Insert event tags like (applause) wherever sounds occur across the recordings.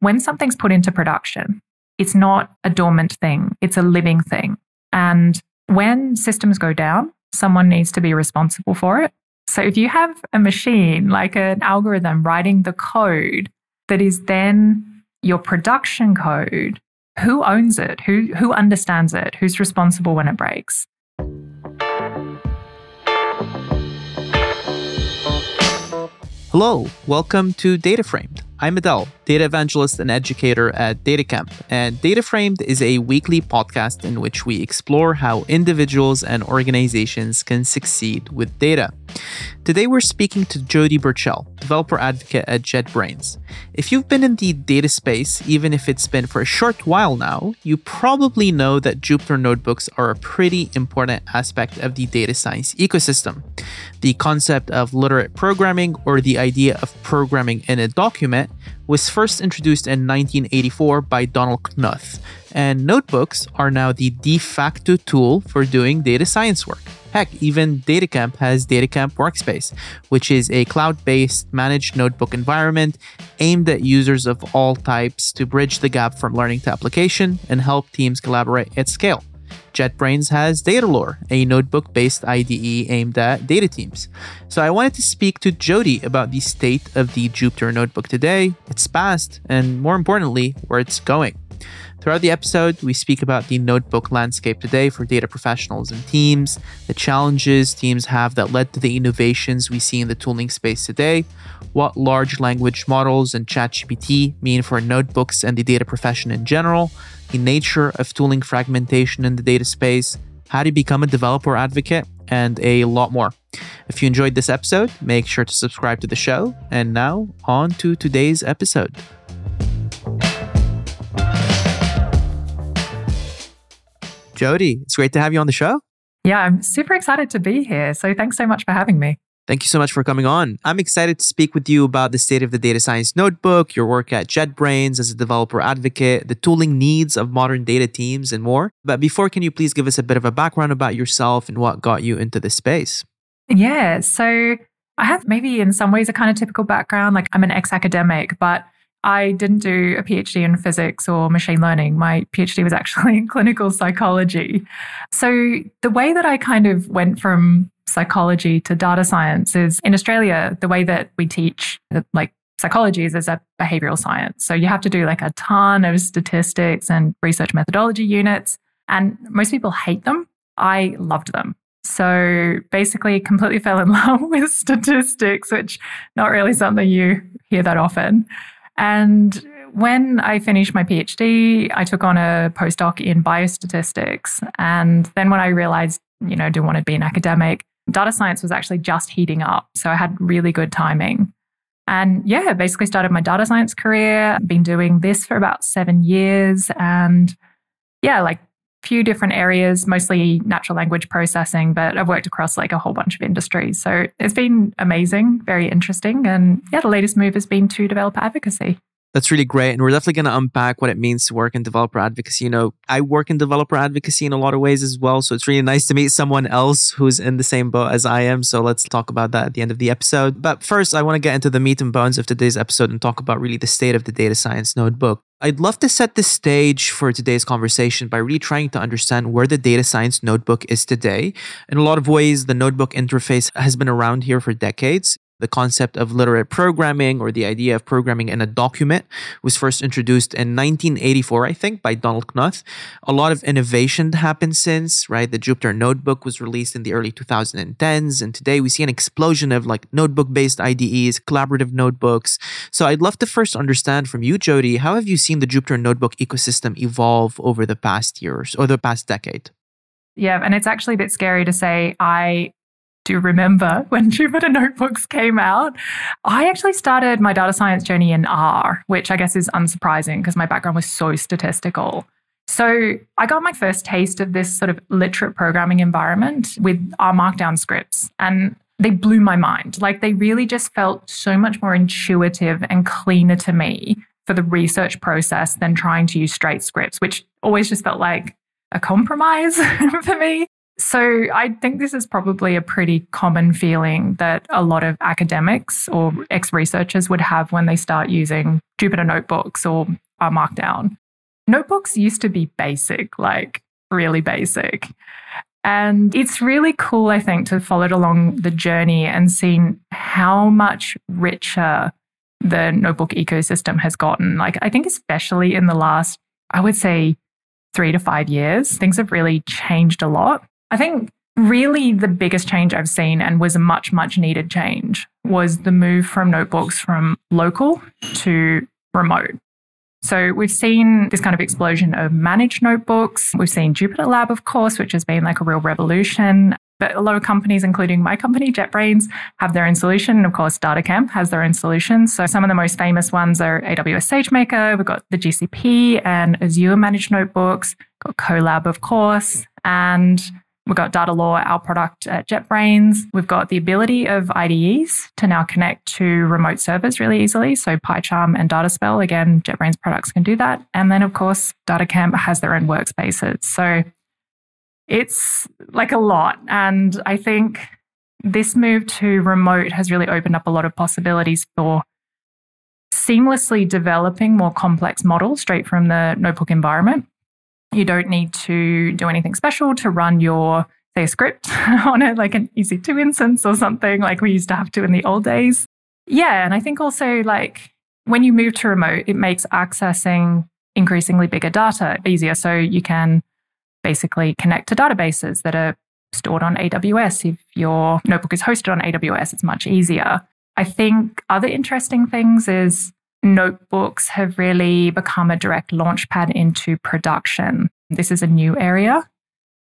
when something's put into production, it's not a dormant thing, it's a living thing. And when systems go down, someone needs to be responsible for it. So if you have a machine, like an algorithm writing the code that is then your production code, who owns it? Who, who understands it? Who's responsible when it breaks? Hello, welcome to DataFramed. I'm Adel, data evangelist and educator at DataCamp, and DataFramed is a weekly podcast in which we explore how individuals and organizations can succeed with data. Today we're speaking to Jodie Burchell, developer advocate at JetBrains. If you've been in the data space, even if it's been for a short while now, you probably know that Jupyter notebooks are a pretty important aspect of the data science ecosystem. The concept of literate programming, or the idea of programming in a document, was first introduced in 1984 by Donald Knuth, and notebooks are now the de facto tool for doing data science work. Heck, even DataCamp has DataCamp Workspace, which is a cloud based managed notebook environment aimed at users of all types to bridge the gap from learning to application and help teams collaborate at scale. JetBrains has Datalore, a notebook based IDE aimed at data teams. So I wanted to speak to Jodie about the state of the Jupyter notebook today, its past, and more importantly, where it's going. Throughout the episode, we speak about the notebook landscape today for data professionals and teams, the challenges teams have that led to the innovations we see in the tooling space today, what large language models and ChatGPT mean for notebooks and the data profession in general, the nature of tooling fragmentation in the data space, how to become a developer advocate, and a lot more. If you enjoyed this episode, make sure to subscribe to the show. And now, on to today's episode. Jodie, it's great to have you on the show. Yeah, I'm super excited to be here. So thanks so much for having me. Thank you so much for coming on. I'm excited to speak with you about the state of the data science notebook, your work at JetBrains as a developer advocate, the tooling needs of modern data teams, and more. But before, can you please give us a bit of a background about yourself and what got you into this space? Yeah. So I have maybe in some ways a kind of typical background. Like I'm an ex academic, but I didn't do a PhD in physics or machine learning. My PhD was actually (laughs) in clinical psychology. So the way that I kind of went from psychology to data science is in Australia, the way that we teach uh, like psychology is as a behavioral science. So you have to do like a ton of statistics and research methodology units. And most people hate them. I loved them. So basically, completely fell in (laughs) love with statistics, which not really something you hear that often. And when I finished my PhD, I took on a postdoc in biostatistics. And then when I realized, you know, I didn't want to be an academic, data science was actually just heating up. So I had really good timing. And yeah, basically started my data science career, been doing this for about seven years. And yeah, like few different areas, mostly natural language processing, but I've worked across like a whole bunch of industries. So it's been amazing, very interesting. And yeah, the latest move has been to developer advocacy. That's really great. And we're definitely going to unpack what it means to work in developer advocacy. You know, I work in developer advocacy in a lot of ways as well. So it's really nice to meet someone else who's in the same boat as I am. So let's talk about that at the end of the episode. But first, I want to get into the meat and bones of today's episode and talk about really the state of the data science notebook. I'd love to set the stage for today's conversation by really trying to understand where the data science notebook is today. In a lot of ways, the notebook interface has been around here for decades. The concept of literate programming or the idea of programming in a document was first introduced in 1984, I think, by Donald Knuth. A lot of innovation happened since, right? The Jupyter Notebook was released in the early 2010s, and today we see an explosion of like notebook based IDEs, collaborative notebooks. So I'd love to first understand from you, Jodie, how have you seen the Jupyter Notebook ecosystem evolve over the past years or the past decade? Yeah, and it's actually a bit scary to say I do you remember (laughs) when Jupyter Notebooks came out. I actually started my data science journey in R, which I guess is unsurprising because my background was so statistical. So I got my first taste of this sort of literate programming environment with R Markdown scripts. And they blew my mind. Like they really just felt so much more intuitive and cleaner to me for the research process than trying to use straight scripts, which always just felt like a compromise (laughs) for me. So I think this is probably a pretty common feeling that a lot of academics or ex researchers would have when they start using Jupyter notebooks or Markdown. Notebooks used to be basic, like really basic. And it's really cool, I think, to follow followed along the journey and seen how much richer the notebook ecosystem has gotten. Like, I think, especially in the last, I would say, three to five years, things have really changed a lot. I think really the biggest change I've seen and was a much, much needed change was the move from notebooks from local to remote. So we've seen this kind of explosion of managed notebooks. We've seen Jupyter Lab, of course, which has been like a real revolution. But a lot of companies, including my company, JetBrains, have their own solution. And of course, DataCamp has their own solution. So some of the most famous ones are AWS SageMaker. We've got the GCP and Azure managed notebooks. Got Colab, of course. And We've got Datalore, our product at JetBrains. We've got the ability of IDEs to now connect to remote servers really easily. So PyCharm and Dataspell, again, JetBrains products can do that. And then, of course, DataCamp has their own workspaces. So it's like a lot. And I think this move to remote has really opened up a lot of possibilities for seamlessly developing more complex models straight from the notebook environment. You don't need to do anything special to run your, say, script (laughs) on it, like an EC2 instance or something like we used to have to in the old days. Yeah. And I think also, like, when you move to remote, it makes accessing increasingly bigger data easier. So you can basically connect to databases that are stored on AWS. If your notebook is hosted on AWS, it's much easier. I think other interesting things is notebooks have really become a direct launchpad into production. This is a new area.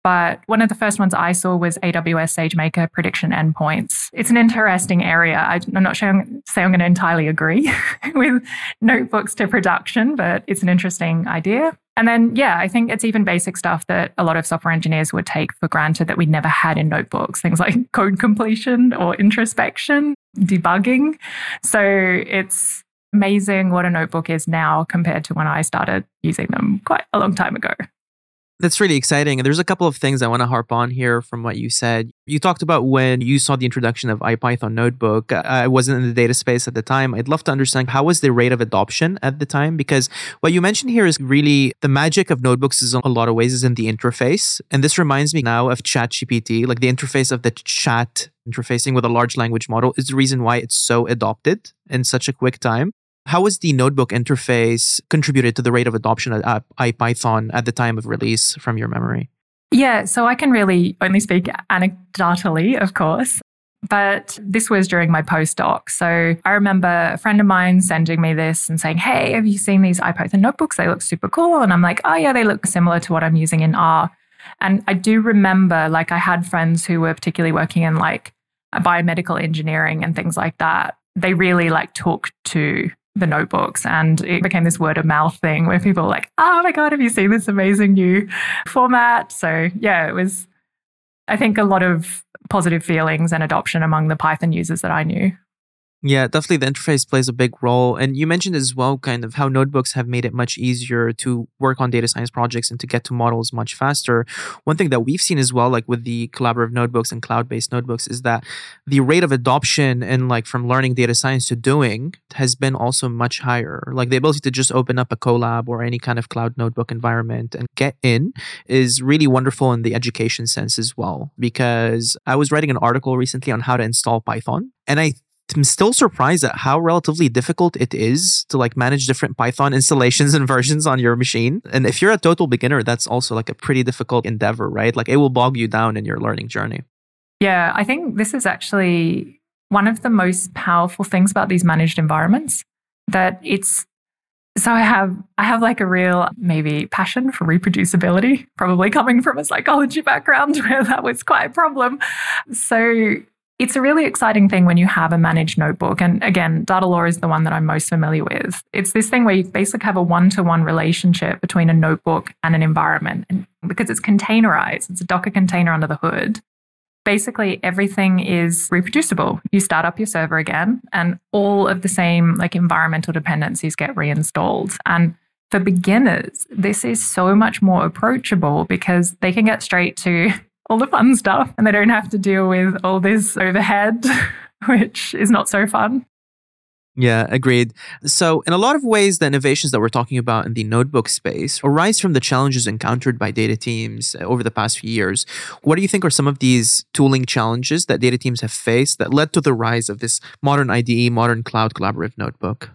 But one of the first ones I saw was AWS SageMaker prediction endpoints. It's an interesting area. I'm not sure I'm, say I'm going to entirely agree (laughs) with notebooks to production, but it's an interesting idea. And then, yeah, I think it's even basic stuff that a lot of software engineers would take for granted that we never had in notebooks, things like (laughs) code completion or introspection, debugging. So it's amazing what a notebook is now compared to when I started using them quite a long time ago. That's really exciting. And there's a couple of things I want to harp on here from what you said. You talked about when you saw the introduction of IPython Notebook. I wasn't in the data space at the time. I'd love to understand how was the rate of adoption at the time? Because what you mentioned here is really the magic of notebooks is in a lot of ways is in the interface. And this reminds me now of ChatGPT, like the interface of the chat interfacing with a large language model is the reason why it's so adopted in such a quick time. How was the notebook interface contributed to the rate of adoption of IPython at the time of release from your memory? Yeah, so I can really only speak anecdotally, of course. But this was during my postdoc. So I remember a friend of mine sending me this and saying, Hey, have you seen these IPython notebooks? They look super cool. And I'm like, Oh, yeah, they look similar to what I'm using in R. And I do remember, like, I had friends who were particularly working in like biomedical engineering and things like that. They really like took to the notebooks and it became this word of mouth thing where people were like, oh my God, have you seen this amazing new format? So yeah, it was, I think, a lot of positive feelings and adoption among the Python users that I knew. Yeah, definitely the interface plays a big role. And you mentioned as well kind of how notebooks have made it much easier to work on data science projects and to get to models much faster. One thing that we've seen as well, like with the collaborative notebooks and cloud-based notebooks, is that the rate of adoption and like from learning data science to doing has been also much higher. Like the ability to just open up a Colab or any kind of cloud notebook environment and get in is really wonderful in the education sense as well. Because I was writing an article recently on how to install Python. And I I'm still surprised at how relatively difficult it is to like manage different Python installations (laughs) and versions on your machine. And if you're a total beginner, that's also like a pretty difficult endeavor, right? Like it will bog you down in your learning journey. Yeah, I think this is actually one of the most powerful things about these managed environments that it's so I have I have like a real maybe passion for reproducibility, probably coming from a psychology background (laughs) where that was quite a problem. So it's a really exciting thing when you have a managed notebook. And again, Datalore is the one that I'm most familiar with. It's this thing where you basically have a one to one relationship between a notebook and an environment. And because it's containerized, it's a Docker container under the hood. Basically, everything is reproducible. You start up your server again, and all of the same like environmental dependencies get reinstalled. And for beginners, this is so much more approachable because they can get straight to all the fun stuff and they don't have to deal with all this overhead, (laughs) which is not so fun. Yeah, agreed. So, in a lot of ways, the innovations that we're talking about in the notebook space arise from the challenges encountered by data teams uh, over the past few years. What do you think are some of these tooling challenges that data teams have faced that led to the rise of this modern IDE, modern cloud collaborative notebook?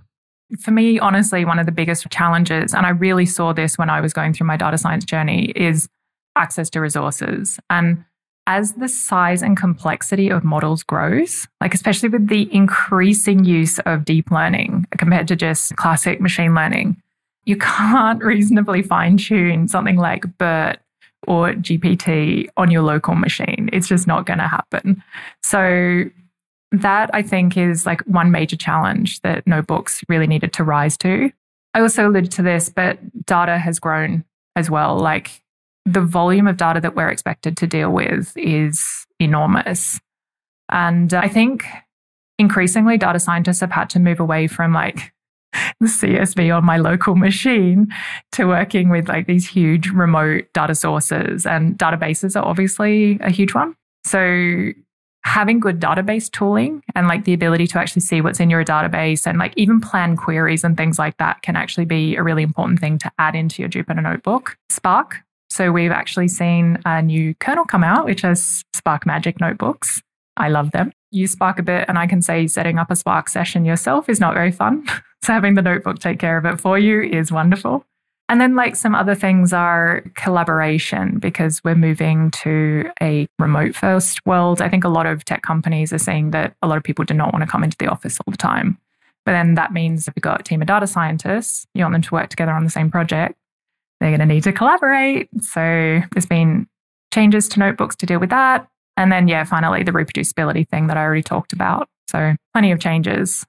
For me, honestly, one of the biggest challenges, and I really saw this when I was going through my data science journey, is access to resources. And as the size and complexity of models grows, like especially with the increasing use of deep learning compared to just classic machine learning, you (laughs) can't reasonably fine tune something like BERT or GPT on your local machine. It's just not going to happen. So, that I think is like one major challenge that notebooks really needed to rise to. I also alluded to this, but data has grown as well. Like the volume of data that we're expected to deal with is enormous. And uh, I think increasingly data scientists have had to move away from like (laughs) the CSV on my local machine to working with like these huge remote data sources and databases are obviously a huge one. So having good database tooling and like the ability to actually see what's in your database and like even plan queries and things like that can actually be a really important thing to add into your Jupyter notebook. Spark so we've actually seen a new kernel come out, which has Spark Magic notebooks. I love them. Use Spark a bit, and I can say setting up a Spark session yourself is not very fun. (laughs) so having the notebook take care of it for you is wonderful. And then, like some other things, are collaboration because we're moving to a remote first world. I think a lot of tech companies are saying that a lot of people do not want to come into the office all the time. But then that means if you've got a team of data scientists, you want them to work together on the same project they're going to need to collaborate. So there's been changes to notebooks to deal with that. And then, yeah, finally, the reproducibility thing that I already talked about. So plenty of changes.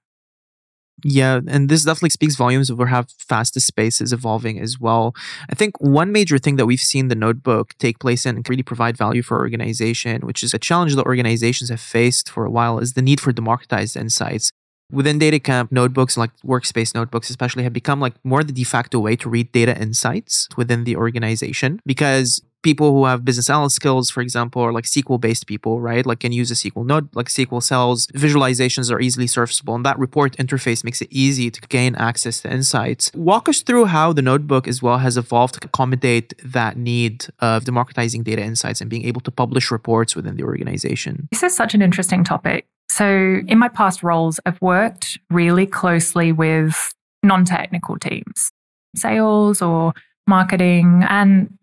Yeah, and this definitely speaks volumes of how fast the space is evolving as well. I think one major thing that we've seen the notebook take place in and really provide value for organization, which is a challenge that organizations have faced for a while, is the need for democratized insights within DataCamp, notebooks like workspace notebooks, especially, have become like more the de facto way to read data insights within the organization because people who have business analyst skills, for example, or like SQL based people, right? Like can use a SQL node, like SQL cells, visualizations are easily surfaceable, and that report interface makes it easy to gain access to insights. Walk us through how the notebook as well has evolved to accommodate that need of democratizing data insights and being able to publish reports within the organization. This is such an interesting topic so, in my past roles, I've worked really closely with non technical teams, sales or marketing. And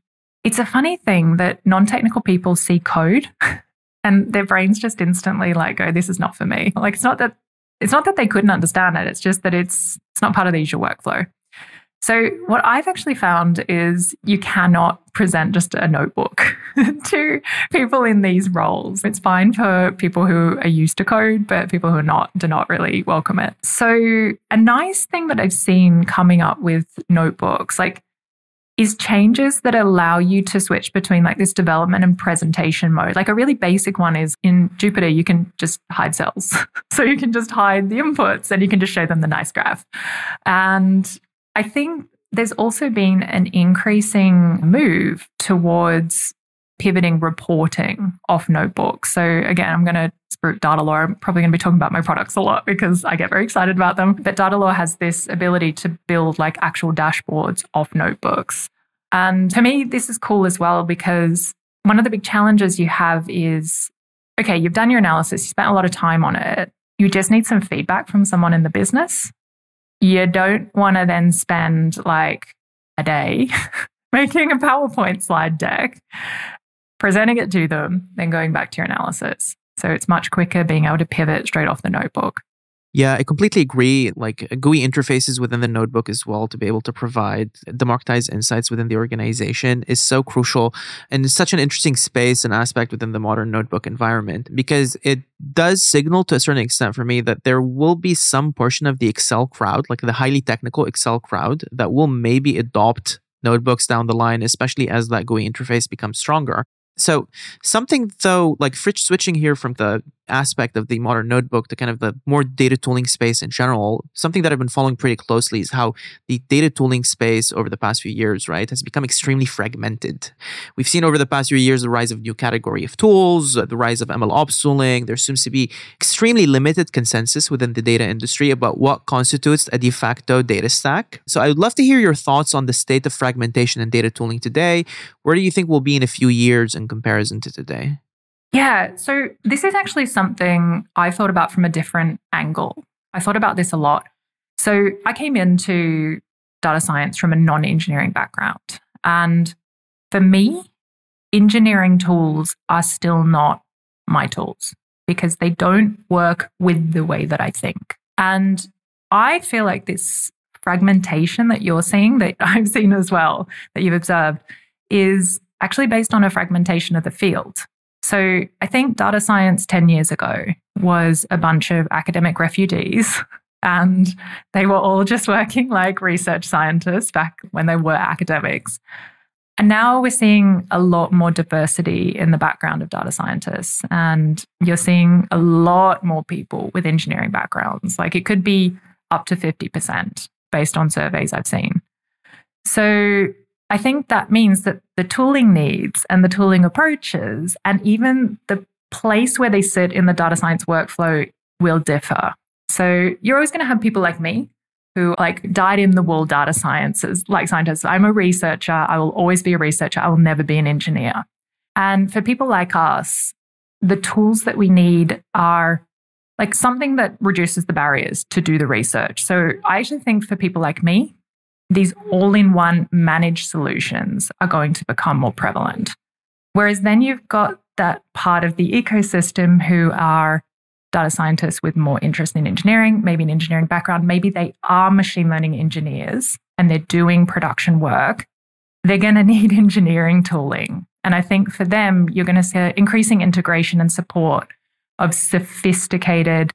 it's a funny thing that non technical people see code (laughs) and their brains just instantly like go, this is not for me. Like, it's not that. It's not that they couldn't understand it. It's just that it's it's not part of the usual workflow. So, what I've actually found is you cannot present just a notebook (laughs) to people in these roles. It's fine for people who are used to code, but people who are not do not really welcome it. So, a nice thing that I've seen coming up with notebooks, like, is changes that allow you to switch between like this development and presentation mode. Like a really basic one is in Jupyter, you can just hide cells. (laughs) so you can just hide the inputs and you can just show them the nice graph. And I think there's also been an increasing move towards pivoting reporting off notebooks. So again, I'm going to spook Datalore. I'm probably going to be talking about my products a lot because I get very excited about them. But Datalore has this ability to build like actual dashboards off notebooks. And for me, this is cool as well because one of the big challenges you have is okay, you've done your analysis, you spent a lot of time on it. You just need some feedback from someone in the business you don't want to then spend like a day (laughs) making a PowerPoint slide deck, presenting it to them, then going back to your analysis. So it's much quicker being able to pivot straight off the notebook. Yeah, I completely agree. Like uh, GUI interfaces within the notebook as well to be able to provide uh, democratized insights within the organization is so crucial and such an interesting space and aspect within the modern notebook environment because it does signal to a certain extent for me that there will be some portion of the Excel crowd, like the highly technical Excel crowd, that will maybe adopt notebooks down the line, especially as that GUI interface becomes stronger. So something though, like Fritz switching here from the aspect of the modern notebook to kind of the more data tooling space in general, something that I've been following pretty closely is how the data tooling space over the past few years, right, has become extremely fragmented. We've seen over the past few years the rise of new category of tools, uh, the rise of ML ops tooling. There seems to be extremely limited consensus within the data industry about what constitutes a de facto data stack. So I would love to hear your thoughts on the state of fragmentation in data tooling today. Where do you think we'll be in a few years in comparison to today? Yeah. So this is actually something I thought about from a different angle. I thought about this a lot. So I came into data science from a non engineering background. And for me, engineering tools are still not my tools because they don't work with the way that I think. And I feel like this fragmentation that you're seeing, that (laughs) I've seen as well, that you've observed, is actually based on a fragmentation of the field. So I think data science 10 years ago was a bunch of academic refugees. (laughs) And they were all just working like research scientists back when they were academics. And now we're seeing a lot more diversity in the background of data scientists. And you're seeing a lot more people with engineering backgrounds. Like it could be up to 50% based on surveys I've seen. So I think that means that the tooling needs and the tooling approaches and even the place where they sit in the data science workflow will differ. So you're always going to have people like me who like dyed in the wool data sciences, like scientists. I'm a researcher. I will always be a researcher. I will never be an engineer. And for people like us, the tools that we need are like something that reduces the barriers to do the research. So I actually think for people like me, these all in one managed solutions are going to become more prevalent. Whereas then you've got that part of the ecosystem who are data scientists with more interest in engineering, maybe an engineering background, maybe they are machine learning engineers and they're doing production work. They're going (laughs) to need engineering tooling. And I think for them, you're going to see increasing integration and support of sophisticated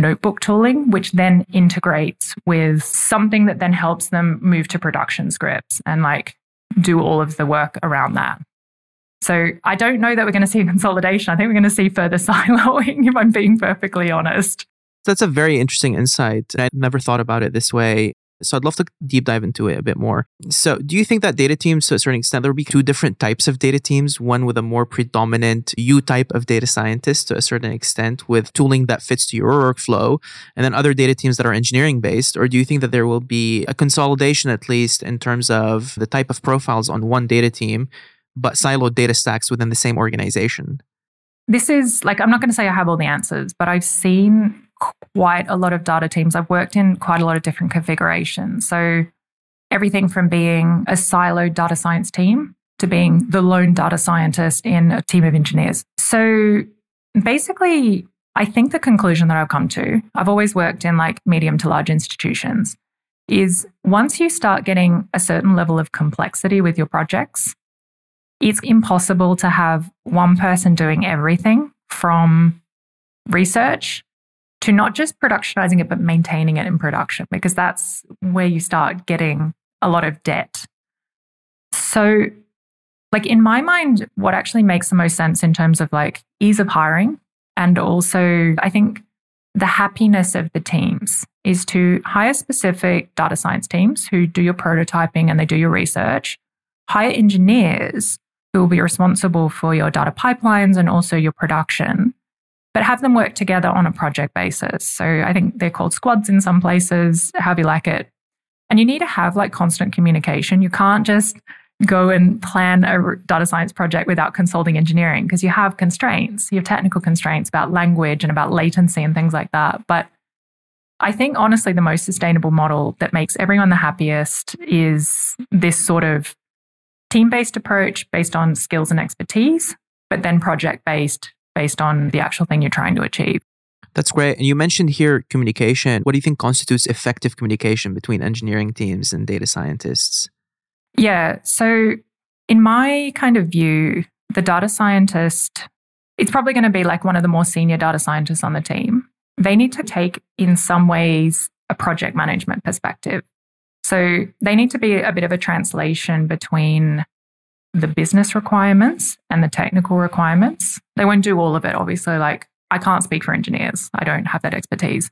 notebook tooling, which then integrates with something that then helps them move to production scripts and like do all of the work around that. So I don't know that we're going to see (laughs) consolidation. I think we're going to see further (laughs) siloing, if I'm being perfectly honest. That's a very interesting insight. I never thought about it this way. So I'd love to deep dive into it a bit more. So do you think that data teams, to a certain extent, there will be two different types of data teams? One with a more predominant U type of data scientist to a certain extent with tooling that fits to your workflow, and then other data teams that are engineering based? Or do you think that there will be a consolidation, at least in terms of the type of profiles on one data team, but siloed data stacks within the same organization? This is like, I'm not going to say I have all the answers, but I've seen quite a lot of data teams. I've worked in quite a lot of different configurations. So everything from being a siloed data science team to being the lone data scientist in a team of engineers. So basically, I think the conclusion that I've come to, I've always worked in like medium to large institutions, is once you start getting a certain level of complexity with your projects, it's impossible to have one person doing everything from research to not just productionizing it, but maintaining it in production, because that's where you start getting a lot of debt. So, like in my mind, what actually makes the most sense in terms of like ease of hiring and also, I think the happiness of the teams is to hire specific data science teams who do your prototyping and they do your research, hire engineers who will be responsible for your data pipelines and also your production but have them work together on a project basis. So I think they're called squads in some places, however you like it. And you need to have like constant communication. You can't just go and plan a data science project without consulting engineering because you have constraints. You have technical constraints about language and about latency and things like that. But I think honestly, the most sustainable model that makes everyone the happiest is this sort of team based approach based on skills and expertise, but then project based based on the actual thing you're trying to achieve. That's great. And you mentioned here communication. What do you think constitutes effective communication between engineering teams and data scientists? Yeah. So, in my kind of view, the data scientist, it's probably going to be like one of the more senior data scientists on the team. They need to take, in some ways, a project management perspective. So, they need to be a bit of a translation between the business requirements and the technical requirements. They won't do all of it, obviously. Like, I can't speak for engineers, I don't have that expertise.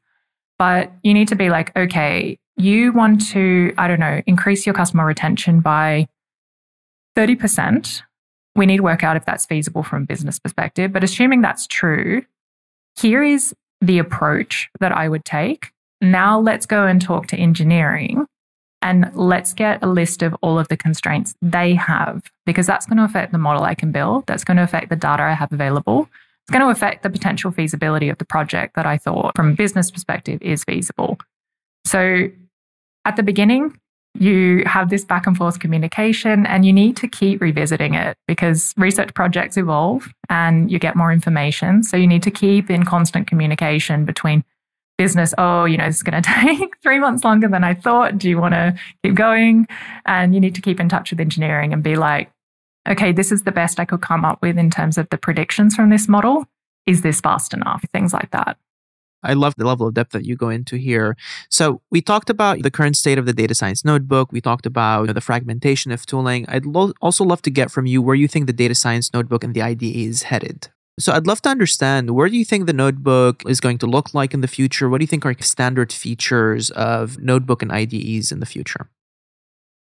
But you need to be like, okay, you want to, I don't know, increase your customer retention by 30%. We need to work out if that's feasible from a business perspective. But assuming that's true, here is the approach that I would take. Now let's go and talk to engineering and let's get a list of all of the constraints they have because that's going to affect the model I can build. That's going to affect the data I have available. It's going to affect the potential feasibility of the project that I thought from a business perspective is feasible. So at the beginning, you have this back and forth communication and you need to keep revisiting it because research projects evolve and you get more information. So you need to keep in constant communication between business. Oh, you know, this is going (laughs) to take three months longer than I thought. Do you want to keep going? And you need to keep in touch with engineering and be like, okay, this is the best I could come up with in terms of the predictions from this model. Is this fast enough? Things like that. I love the level of depth that you go into here. So we talked about the current state of the data science notebook. We talked about the fragmentation of tooling. I'd lo- also love to get from you where you think the data science notebook and the IDE is headed. So I'd love to understand where do you think the notebook is going to look like in the future? What do you think are standard features of notebook and IDEs in the future?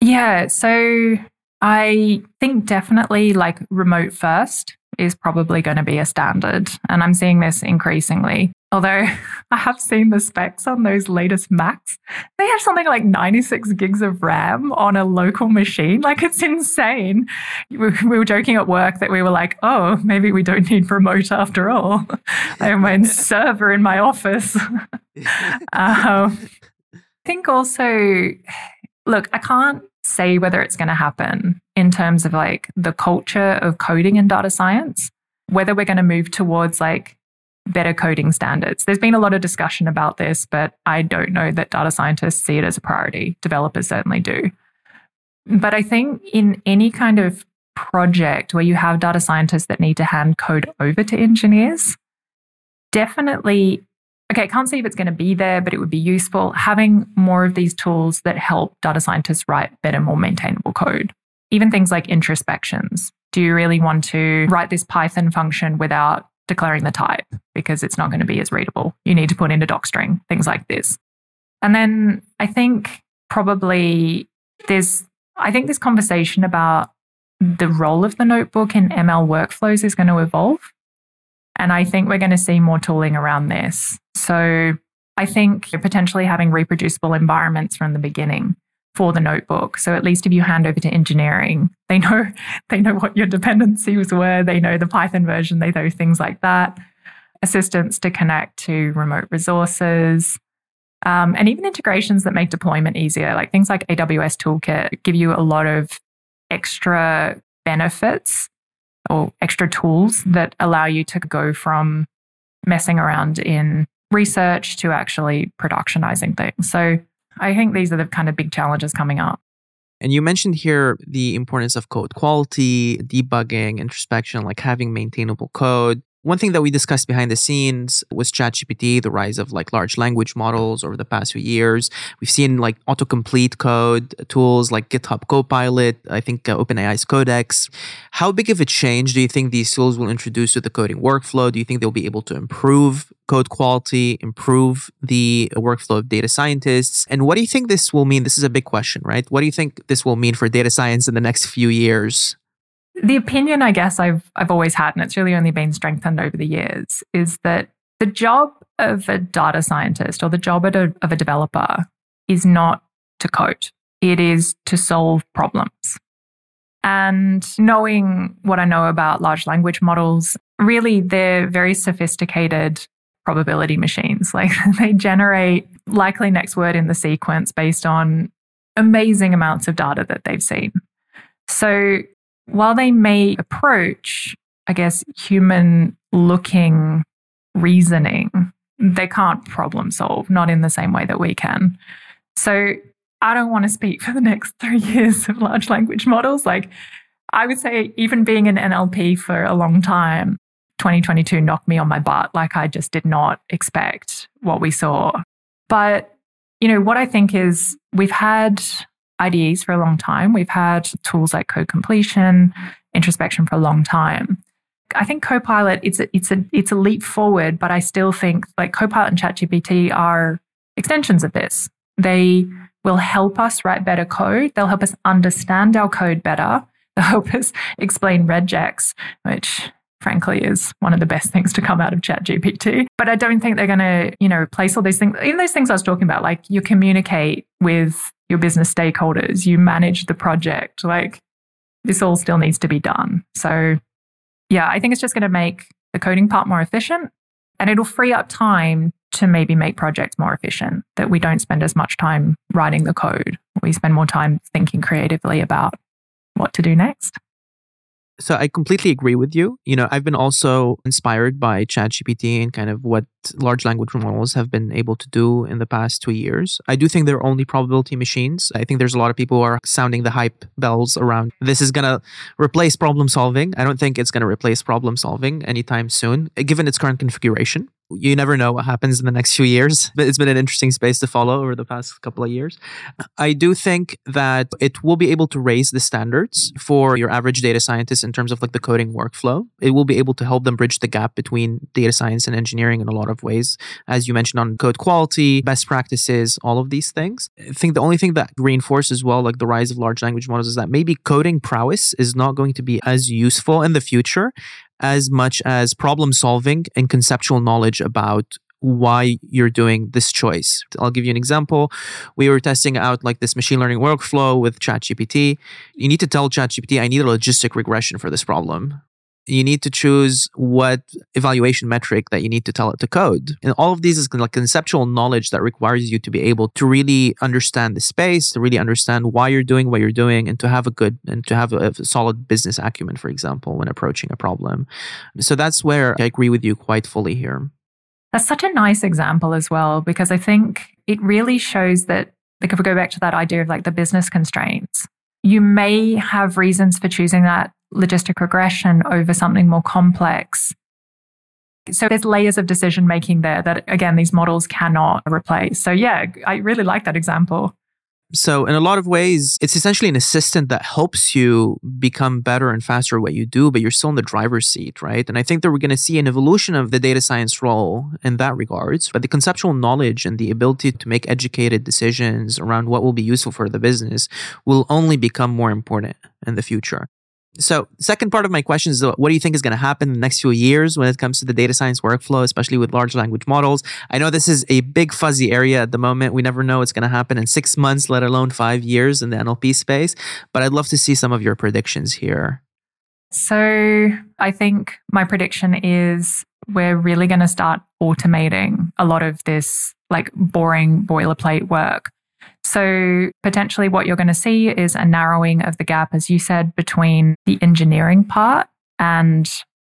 Yeah, so I think definitely like remote first is probably going to be a standard. And I'm seeing this increasingly. Although (laughs) I have seen the specs on those latest Macs, they have something like 96 gigs of RAM on a local machine. Like it's insane. We were joking at work that we were like, oh, maybe we don't need remote after all. (laughs) I have my server in my office. (laughs) um, I think also, look, I can't say whether it's going to happen in terms of like the culture of coding and data science, whether we're going to move towards like better coding standards. There's been a lot of discussion about this, but I don't know that data scientists see it as a priority. Developers certainly do. But I think in any kind of project where you have data scientists that need to hand code over to engineers, definitely, okay, I can't see if it's going to be there, but it would be useful having more of these tools that help data scientists write better, more maintainable code. Even things like introspections. Do you really want to write this Python function without declaring the type because it's not going to be as readable. You need to put in a docstring, things like this. And then I think probably there's, I think this conversation about the role of the notebook in ML workflows is going to evolve. And I think we're going to see more tooling around this. So I think potentially having reproducible environments from the beginning for the notebook. So at least if you hand over to engineering, they know (laughs) they know what your dependencies were, they know the Python version, they know things like that. Assistance to connect to remote resources, um, and even integrations that make deployment easier, like things like AWS Toolkit, give you a lot of extra benefits or extra tools that allow you to go from messing around in research to actually productionizing things. So I think these are the kind of big challenges coming up. And you mentioned here the importance of code quality, debugging, introspection, like having maintainable code. One thing that we discussed behind the scenes was ChatGPT, the rise of like large language models over the past few years. We've seen like autocomplete code tools like GitHub Copilot, I think uh, OpenAI's Codex. How big of a change do you think these tools will introduce to the coding workflow? Do you think they'll be able to improve code quality, improve the workflow of data scientists? And what do you think this will mean? This is a big question, right? What do you think this will mean for data science in the next few years? The opinion I guess I've I've always had, and it's really only been strengthened over the years, is that the job of a data scientist or the job of a, of a developer is not to code. It is to solve problems. And knowing what I know about large language models, really they're very sophisticated probability machines. (laughs) Like they generate likely next word in the sequence based on amazing amounts of data that they've seen. So while they may approach, I guess, human looking reasoning, they can't problem solve, not in the same way that we can. So I don't want to speak for the next (laughs) three years of large language models. Like, I would say, even being an NLP for a long time, 2022 knocked me on my butt. Like, I just did not expect what we saw. But, you know, what I think is we've had IDEs for a long time. We've had tools like code completion, introspection for a long time. I think Copilot it's a, it's a it's a leap forward, but I still think like Copilot and ChatGPT are extensions of this. They will help us write better code. They'll help us understand our code better. They'll help us (laughs) explain regex, which frankly is one of the best things to come out of ChatGPT. But I don't think they're going to, you know, replace all these things. Even those things I was talking about, like you communicate with your business stakeholders, you manage the project, like this all still needs to be done. So yeah, I think it's just going to make the coding part more efficient and it'll free up time to maybe make projects more efficient, that we don't spend as much time writing the code. We spend more time thinking creatively about what to do next. So I completely agree with you. You know, I've been also inspired by ChatGPT and kind of what large language models have been able to do in the past two years. I do think they're only probability machines. I think there's a lot of people who are sounding the hype bells around this is going to replace problem solving. I don't think it's going to replace problem solving anytime soon, given its current configuration you never know what happens in the next few years. But it's been an interesting space to follow over the past couple of years. I do think that it will be able to raise the standards for your average data scientist in terms of like the coding workflow. It will be able to help them bridge the gap between data science and engineering in a lot of ways, as you mentioned on code quality, best practices, all of these things. I think the only thing that reinforces well like the rise of large language models is that maybe coding prowess is not going to be as useful in the future as much as problem solving and conceptual knowledge about why you're doing this choice. I'll give you an example. We were testing out like this machine learning workflow with ChatGPT. You need to tell ChatGPT, I need a logistic regression for this problem you need to choose what evaluation metric that you need to tell it to code. And all of these is like conceptual knowledge that requires you to be able to really understand the space, to really understand why you're doing what you're doing, and to have a good and to have a, a solid business acumen, for example, when approaching a problem. So that's where I agree with you quite fully here. That's such a nice example as well, because I think it really shows that, like, if we go back to that idea of like the business constraints, you may have reasons for choosing that logistic regression over something more complex. So there's layers of decision making there that, again, these models cannot replace. So, yeah, I really like that example. So, in a lot of ways, it's essentially an assistant that helps you become better and faster at what you do, but you're still in the driver's seat, right? And I think that we're going to see an evolution of the data science role in that regards. But the conceptual knowledge and the ability to make educated decisions around what will be useful for the business will only become more important in the future. So, second part of my question is what do you think is going to happen in the next few years when it comes to the data science workflow, especially with large language models? I know this is a big fuzzy area at the moment. We never know what's going to happen in six months, let alone five years in the NLP space. But I'd love to see some of your predictions here. So, I think my prediction is we're really going to start automating a lot of this like boring boilerplate work. So, potentially, what you're going to see is a narrowing of the gap, as you said, between the engineering part and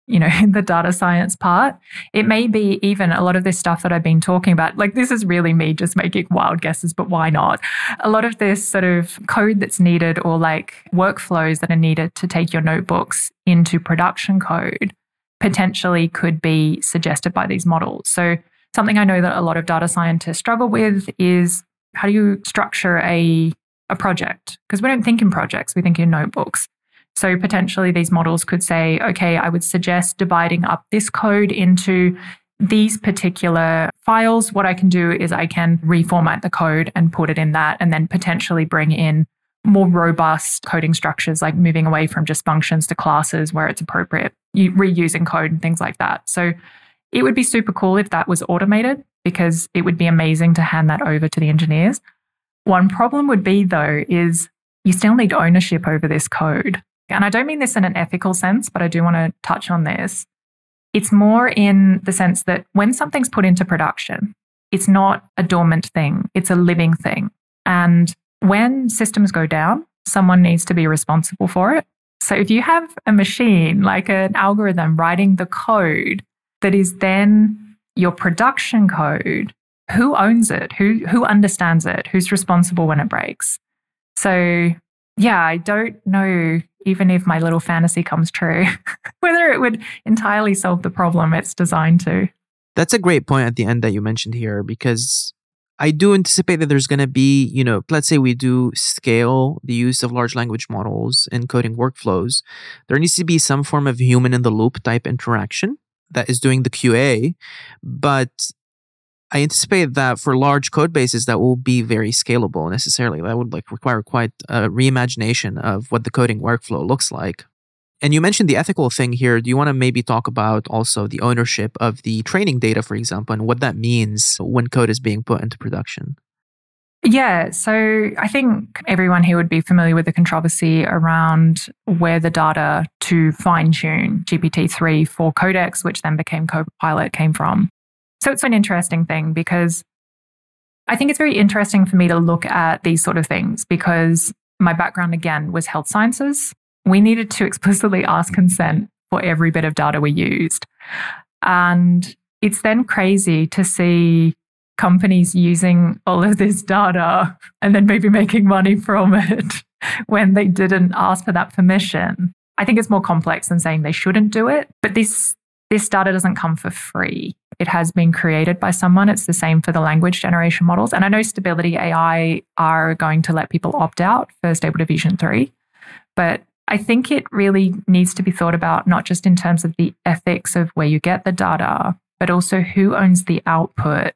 you know, (laughs) the data science part. It may be even a lot of this stuff that I've been talking about. Like, this is really me just making wild guesses, but why not? A lot of this sort of code that's needed or like workflows that are needed to take your notebooks into production code potentially could be suggested by these models. So, something I know that a lot of data scientists struggle with is how do you structure a, a project? Because we don't think in projects, we think in notebooks. So potentially these models could say, okay, I would suggest dividing up this code into these particular files. What I can do is I can reformat the code and put it in that, and then potentially bring in more robust coding structures, like moving away from just functions to classes where it's appropriate, reusing code and things like that. So it would be super cool if that was automated because it would be amazing to hand that over to the engineers. One problem would be, though, is you still need ownership over this code. And I don't mean this in an ethical sense, but I do want to touch on this. It's more in the sense that when something's put into production, it's not a dormant thing, it's a living thing. And when systems go down, someone needs to be responsible for it. So if you have a machine, like an algorithm writing the code that is then your production code, who owns it? Who who understands it? Who's responsible when it breaks? So yeah, I don't know even if my little fantasy comes true, (laughs) whether it would entirely solve the problem it's designed to. That's a great point at the end that you mentioned here because I do anticipate that there's going to be, you know, let's say we do scale the use of large language models in coding workflows. There needs to be some form of human in the loop type interaction that is doing the QA. But I anticipate that for large code bases, that will be very scalable necessarily. That would like require quite a reimagination of what the coding workflow looks like. And you mentioned the ethical thing here. Do you want to maybe talk about also the ownership of the training data, for example, and what that means when code is being put into production? Yeah, so I think everyone here would be familiar with the controversy around where the data to fine tune GPT-3 for Codex, which then became Copilot, came from. So it's an interesting thing because I think it's very interesting for me to look at these sort of things because my background again was health sciences we needed to (laughs) explicitly ask consent for every bit of data we used. And it's then crazy to see companies using all of this data and then maybe making money from it (laughs) when they didn't ask for that permission. I think it's more complex than saying they shouldn't do it, but this this data doesn't come for free. It has been created by someone. It's the same for the language generation models. And I know Stability AI are going to let people opt out for Stable Diffusion 3, but I think it really needs to be thought about not just in terms of the ethics of where you get the data, but also who owns the output.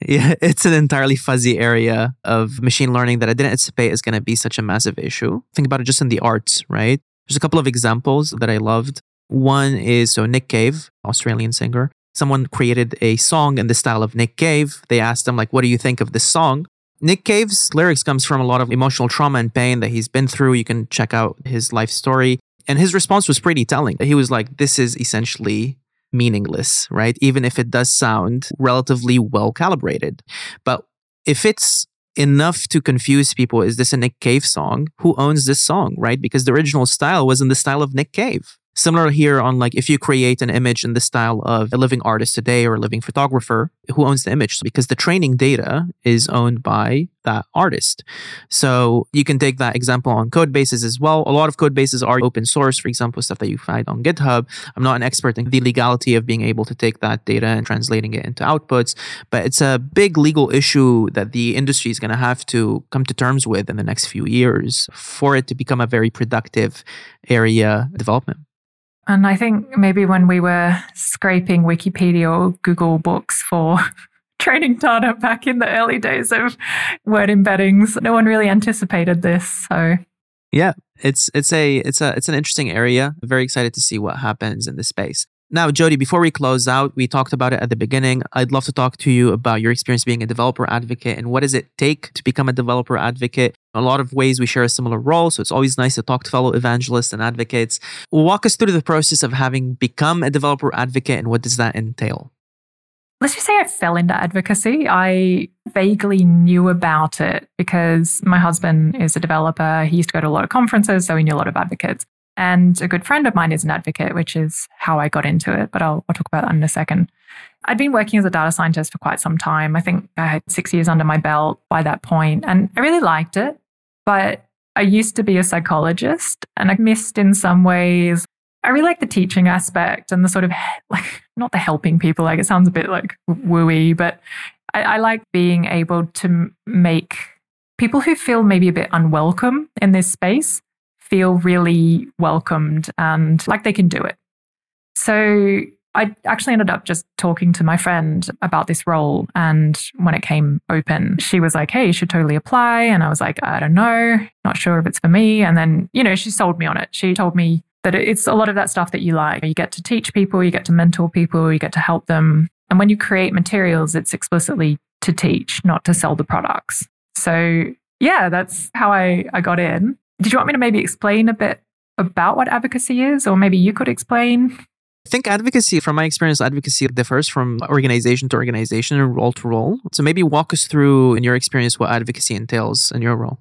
Yeah, (laughs) it's an entirely fuzzy area of machine learning that I didn't anticipate is going to be such a massive issue. Think about it just in the arts, right? There's a couple of examples that I loved. One is so Nick Cave, Australian singer. Someone created a song in the style of Nick Cave. They asked him like, "What do you think of this song?" Nick Cave's lyrics comes from a lot of emotional trauma and pain that he's been through. You can check out his life story. And his response was pretty telling. He was like, this is essentially meaningless, right? Even if it does sound relatively well calibrated. But if it's enough to confuse people, is this a Nick Cave song? Who owns this song, right? Because the original style was in the style of Nick Cave. Similar here on like if you create an image in the style of a living artist today or a living photographer, who owns the image? Because the training data is owned by that artist. So you can take that example on code bases as well. A lot of code bases are open source, for example, stuff that you find on GitHub. I'm not an expert in the legality of being able to take that data and translating it into outputs, but it's a big legal issue that the industry is going to have to come to terms with in the next few years for it to become a very productive area development. And I think maybe when we were scraping Wikipedia or Google Books for (laughs) training data back in the early days of word embeddings, no one really anticipated this. So yeah, it's it's a it's a it's an interesting area. Very excited to see what happens in this space. Now, Jodie, before we close out, we talked about it at the beginning. I'd love to talk to you about your experience being a developer advocate and what does it take to become a developer advocate? A lot of ways we share a similar role, so it's always nice to talk to fellow evangelists and advocates. Walk us through the process of having become a developer advocate and what does that entail? Let's just say I fell into advocacy. I vaguely knew about it because my husband is a developer. He used to go to a lot of conferences, so he knew a lot of advocates. And a good friend of mine is an advocate, which is how I got into it, but I'll, I'll talk about that in a second. I'd been working as a data scientist for quite some time. I think I had six years under my belt by that point, and I really liked it. But I used to be a psychologist, and I missed in some ways. I really like the teaching aspect and the sort of (laughs) like not the helping people. Like it sounds a bit like wooey, but I, I like being able to make people who feel maybe a bit unwelcome in this space feel really welcomed and like they can do it. So I actually ended up just talking to my friend about this role. And when it came open, she was like, Hey, you should totally apply. And I was like, I don't know, not sure if it's for me. And then, you know, she sold me on it. She told me that it's a lot of that stuff that you like. You get to teach people, you get to mentor people, you get to help them. And when you create materials, it's explicitly to teach, not to sell the products. So yeah, that's how I, I got in. Did you want me to maybe explain a bit about what advocacy is, or maybe you could explain? I think advocacy, from my experience, advocacy differs from organization to organization and role to role. So maybe walk us through, in your experience, what advocacy entails in your role.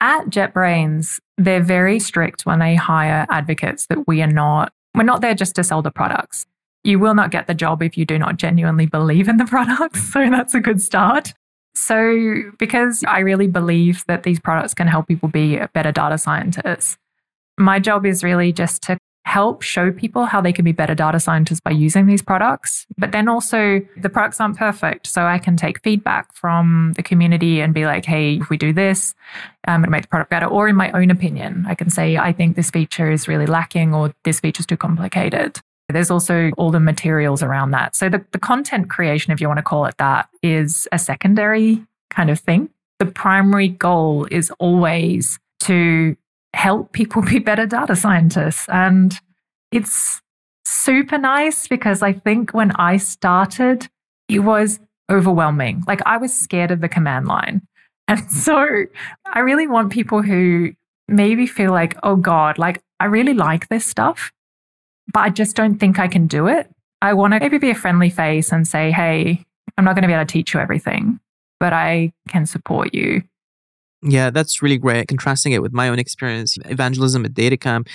At JetBrains, they're very strict when they hire advocates that we are not, we're not there just to sell the products. You will not get the job if you do not genuinely believe in the (laughs) products. So that's a good start. So, because I really believe that these products can help people be better data scientists, my job is really just to help show people how they can be better data scientists by using these products. But then also, the products aren't perfect. So I can take feedback from the community and be like, hey, if we do this, um, it'll make the product better. Or in my own opinion, I can say, I think this feature is really lacking or this feature is too complicated. There's also all the materials around that. So the, the content creation, if you want to call it that, is a secondary kind of thing. The primary goal is always to help people (laughs) be better data scientists. And it's super nice because I think when I started, it was overwhelming. Like I was scared of the command line. (laughs) And so I really want people who maybe feel like, oh God, like I really like this stuff, but I just don't think I can do it. I want to maybe be a friendly face and say, hey, I'm not going to be able to teach you everything, but I can support you. Yeah, that's really great. Contrasting it with my own experience, evangelism at DataCamp.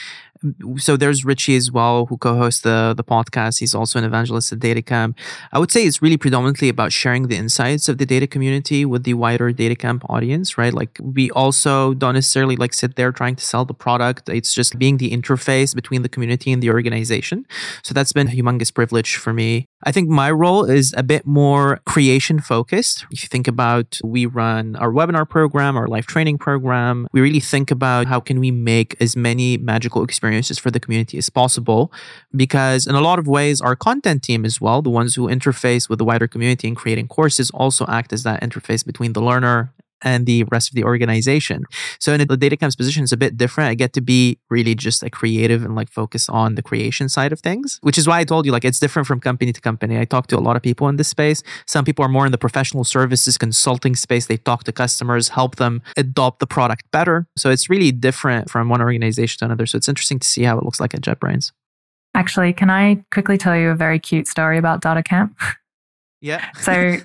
So there's Richie as well, who co-hosts the the podcast. He's also an evangelist at DataCamp. I would say it's really predominantly about sharing the insights of the data community with the wider DataCamp audience, right? Like we also don't necessarily like sit there trying to sell the product. It's just being the interface between the community and the organization. So that's been a humongous privilege for me. I think my role is a bit more creation focused. If you think about we run our webinar program, our live training program, we really think about how can we make as many magical experiences for the community as possible because in a lot of ways our content team as well, the ones who interface with the wider community in creating courses also act as that interface between the learner and the rest of the organization. So in the data DataCamp's position it's a bit different. I get to be really just a creative and like focus on the creation side of things, which is why I told you like it's different from company to company. I talk to a lot of people in this space. Some people are more in the professional services consulting space. They talk to customers, help them adopt the product better. So it's really different from one organization to another. So it's interesting to see how it looks like at JetBrains. Actually, can I quickly tell you a very cute story about DataCamp? Yeah. (laughs) So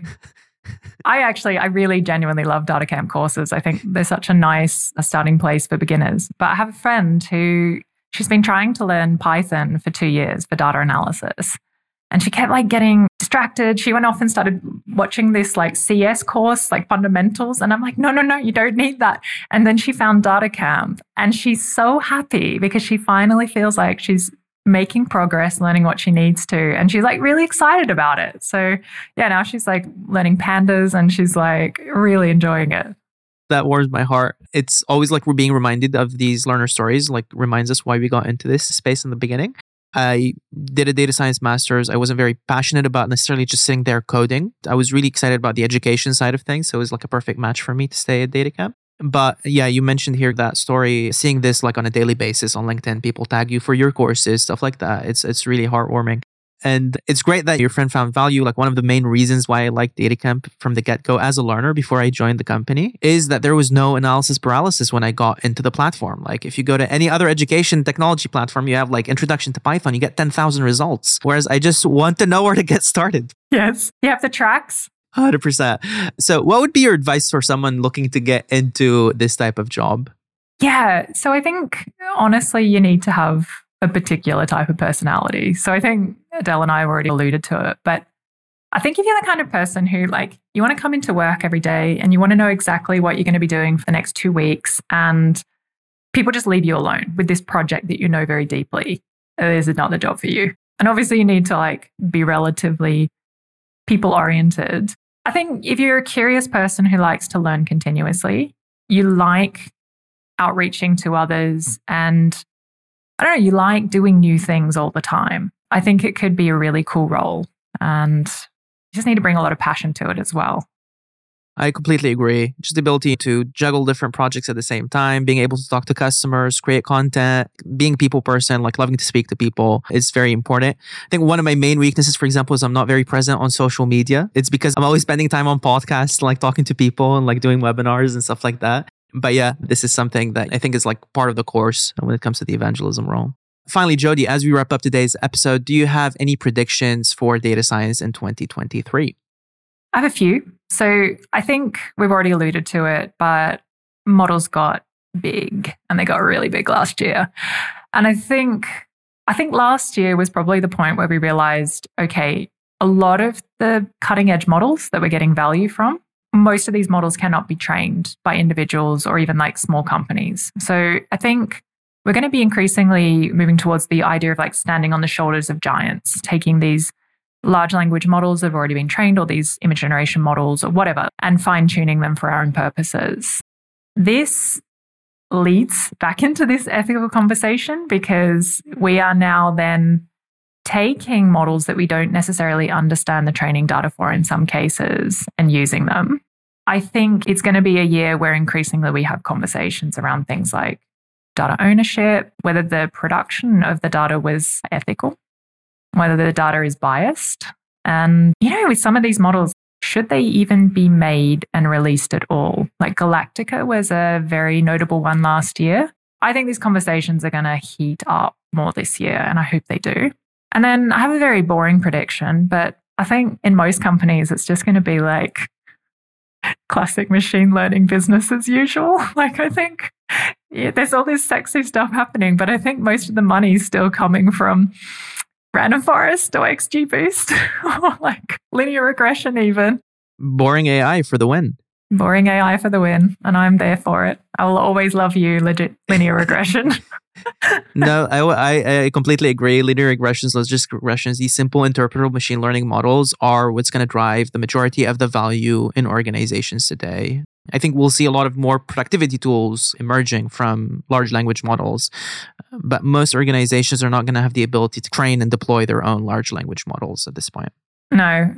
I actually, I really genuinely love DataCamp courses. I think they're such a nice starting place for beginners. But I have a friend who she's been trying to learn Python for two years for data analysis. And she kept like getting distracted. She went off and started watching this like CS course, like fundamentals. And I'm like, no, no, no, you don't need that. And then she found DataCamp and she's so happy because she finally feels like she's making progress, learning what she needs to. And she's like really excited about it. So, yeah, now she's like learning pandas and she's like really enjoying it. That warms my heart. It's always like we're being reminded of these learner stories, like reminds us why we got into this space in the beginning. I did a data science master's. I wasn't very passionate about necessarily just sitting there coding. I was really excited about the education side of things. So it was like a perfect match for me to stay at DataCamp. But yeah, you mentioned here that story, seeing this like on a daily basis on LinkedIn, people tag you for your courses, stuff like that. It's it's really heartwarming. And it's great that your friend found value. Like one of the main reasons why I liked DataCamp from the get go as a learner before I joined the company is that there was no analysis paralysis when I got into the platform. Like if you go to any other education technology platform, you have like introduction to Python, you get 10,000 results. Whereas I just want to know where to get started. Yes. You have the tracks. 100%. So, what would be your advice for someone looking to get into this type of job? Yeah. So, I think honestly, you need to have a particular type of personality. So, I think Adel and I already alluded to it, but I think if you're the kind of person who, like, you want to come into work every day and you want to know exactly what you're going to be doing for the next two weeks, and people just leave you alone with this project that you know very deeply, this is not the job for you. And obviously, you need to, like, be relatively people oriented I think if you're a curious person who likes to learn continuously, you like outreaching to others and I don't know, you like doing new things all the time. I think it could be a really cool role and you just need to bring a lot of passion to it as well. I completely agree. Just the ability to juggle different projects at the same time, being able to talk to customers, create content, being people person, like loving to speak to people is very important. I think one of my main weaknesses, for example, is I'm not very present on social media. It's because I'm always spending time on podcasts, like talking to people and like doing webinars and stuff like that. But yeah, this is something that I think is like part of the course when it comes to the evangelism role. Finally, Jodie, as we wrap up today's episode, do you have any predictions for data science in 2023? I have a few. So I think we've already alluded to it, but models got big and they got really big last year. And I think I think last year was probably the point where we realized, okay, a lot of the cutting edge models that we're getting value from, most of these models cannot be trained by individuals or even like small companies. So I think we're going to be increasingly moving towards the idea of like standing on the shoulders of giants, taking these large language models that have already been trained or these image generation models or whatever and fine tuning them for our own purposes. This leads back (laughs) into this ethical conversation because we are now then taking models that we don't necessarily understand the training data for in some cases and using them. I think it's going to be a year where increasingly we have conversations around things like data ownership, whether the production of the data was ethical, whether the data is biased. And, you know, with some of these models, should they even be made and released at all? Like Galactica was a very notable one last year. I think these conversations are going to heat up more this year, and I hope they do. And then I have a very boring prediction, but I think in most companies, it's just going to be like classic machine learning business as usual. (laughs) Like, I think yeah, there's all this sexy stuff happening, but I think most of the money is still coming from random forest or XGBoost (laughs) or like linear regression, even. Boring AI for the win. Boring AI for the win. And I'm there for it. I will always love you, legit linear regression. (laughs) (laughs) no, I, I, I, completely agree. Linear regressions, logistic regressions, these simple interpretable machine learning models are what's going to drive the majority of the value in organizations today. I think we'll see a lot of more productivity tools emerging from large language models, but most organizations are not going to have the ability to train and deploy their own large language models at this point. No,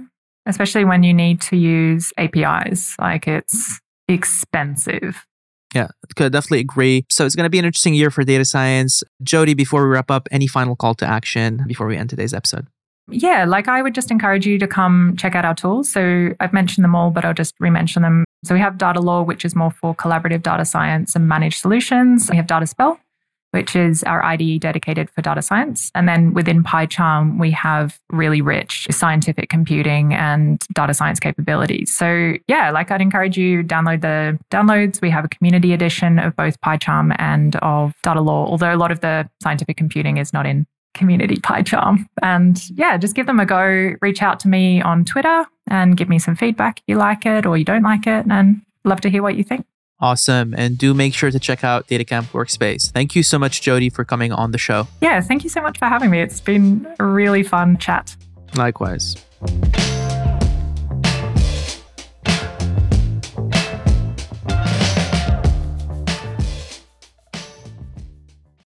especially when you need to use APIs. Like it's expensive. Yeah, could definitely agree. So it's going to be an interesting year for data science. Jodie, before we wrap up, any final call to action before we end today's episode? Yeah, like I would just encourage you to come check out our tools. So I've mentioned them all, but I'll just re-mention them. So we have Datalore, which is more for collaborative data science and managed solutions. We have DataSpell, which is our IDE dedicated for data science. And then within PyCharm, we have really rich scientific computing and data science capabilities. So yeah, like I'd encourage you download the downloads. We have a community edition of both PyCharm and of Datalore, although a lot of the scientific computing is not in community PyCharm. And yeah, just give them a go. Reach out to me on Twitter and give me some feedback if you like it or you don't like it. And love to hear what you think. Awesome. And do make sure to check out DataCamp Workspace. Thank you so much, Jodie, for coming on the show. Yeah, thank you so much for having me. It's been a really fun chat. Likewise.